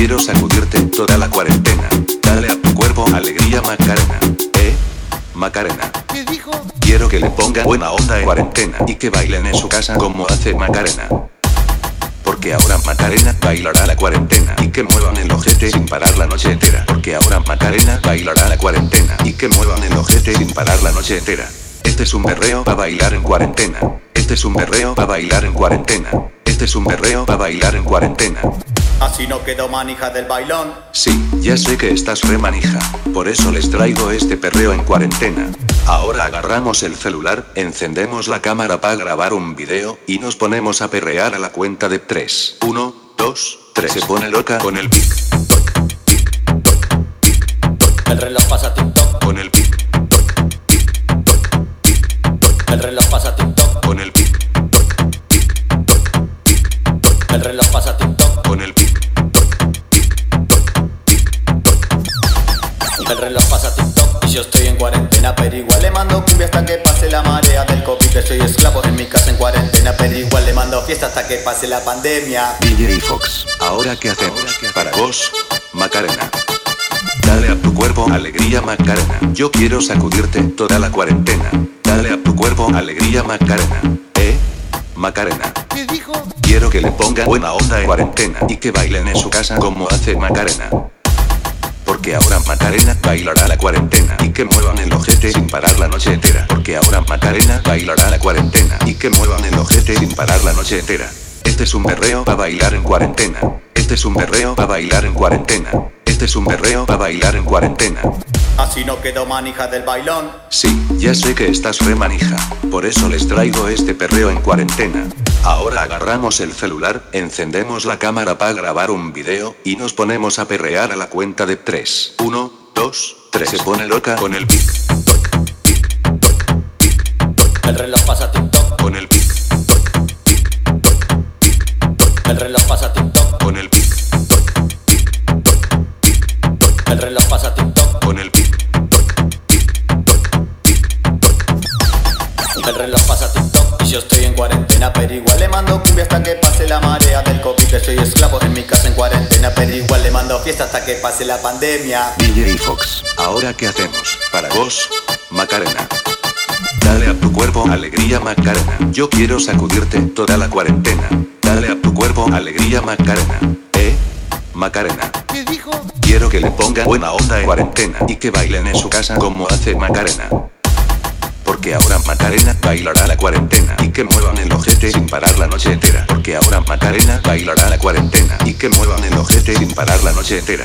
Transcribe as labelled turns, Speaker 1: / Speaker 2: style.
Speaker 1: Quiero sacudirte toda la cuarentena. Dale a tu cuerpo alegría Macarena. ¿Eh? Macarena.
Speaker 2: ¿Qué dijo?
Speaker 1: Quiero que le ponga buena onda en cuarentena y que bailen en su casa como hace Macarena. Porque ahora Macarena bailará la cuarentena y que muevan el ojete sin parar la noche entera. Porque ahora Macarena bailará la cuarentena y que muevan el ojete sin parar la noche entera. Este es un berreo para bailar en cuarentena. Este es un berreo para bailar en cuarentena. Este es un berreo para bailar en cuarentena.
Speaker 3: Así no quedó manija del bailón.
Speaker 1: Sí, ya sé que estás re manija. Por eso les traigo este perreo en cuarentena. Ahora agarramos el celular, encendemos la cámara para grabar un video y nos ponemos a perrear a la cuenta de 3. 1, 2, 3. Se pone loca con el pic. toc, pic, toc, pic, toc,
Speaker 3: El reloj pasa TikTok.
Speaker 1: Con el pic.
Speaker 3: El reloj pasa TikTok. Y yo estoy en cuarentena, pero igual le mando cumbia hasta que pase la marea del COVID. Que soy esclavo en mi casa en cuarentena, pero igual le mando fiesta hasta que pase la pandemia.
Speaker 1: DJ Fox, ¿ahora qué hacemos? Para vos, Macarena. Dale a tu cuerpo alegría Macarena. Yo quiero sacudirte toda la cuarentena. Dale a tu cuerpo alegría Macarena. Eh, Macarena.
Speaker 2: ¿Qué dijo?
Speaker 1: Quiero que le pongan buena onda en cuarentena y que bailen en su casa como hace Macarena. Porque ahora Macarena bailará la cuarentena y que muevan el ojete sin parar la noche entera. Porque ahora Macarena bailará la cuarentena y que muevan el ojete sin parar la noche entera. Este es un berreo para bailar en cuarentena. Este es un berreo para bailar en cuarentena. Este es un berreo para bailar en cuarentena.
Speaker 3: Así no quedó manija del bailón.
Speaker 1: Sí, ya sé que estás re manija. Por eso les traigo este perreo en cuarentena. Ahora agarramos el celular, encendemos la cámara para grabar un video y nos ponemos a perrear a la cuenta de 3. 1, 2, 3. Se pone loca con el pic. toc, pic, toc, pic, toc,
Speaker 3: El reloj pasa TikTok.
Speaker 1: Con el pic. toc, pic, toc, pic, toc,
Speaker 3: El reloj pasa TikTok.
Speaker 1: Con el pic.
Speaker 3: Cuarentena, pero igual le mando cumbia hasta que pase la marea del COVID. Que soy esclavo en mi casa en cuarentena, pero igual le mando fiesta hasta que pase la pandemia.
Speaker 1: DJ Fox, ¿ahora qué hacemos? Para vos, Macarena. Dale a tu cuerpo alegría Macarena. Yo quiero sacudirte toda la cuarentena. Dale a tu cuerpo alegría Macarena. Eh, Macarena.
Speaker 2: ¿Qué dijo?
Speaker 1: Quiero que le pongan buena onda en cuarentena y que bailen en su casa como hace Macarena. Porque ahora Macarena bailará la cuarentena y que muevan el ojete sin parar la noche entera. Porque ahora Macarena bailará la cuarentena y que muevan el ojete sin parar la noche entera.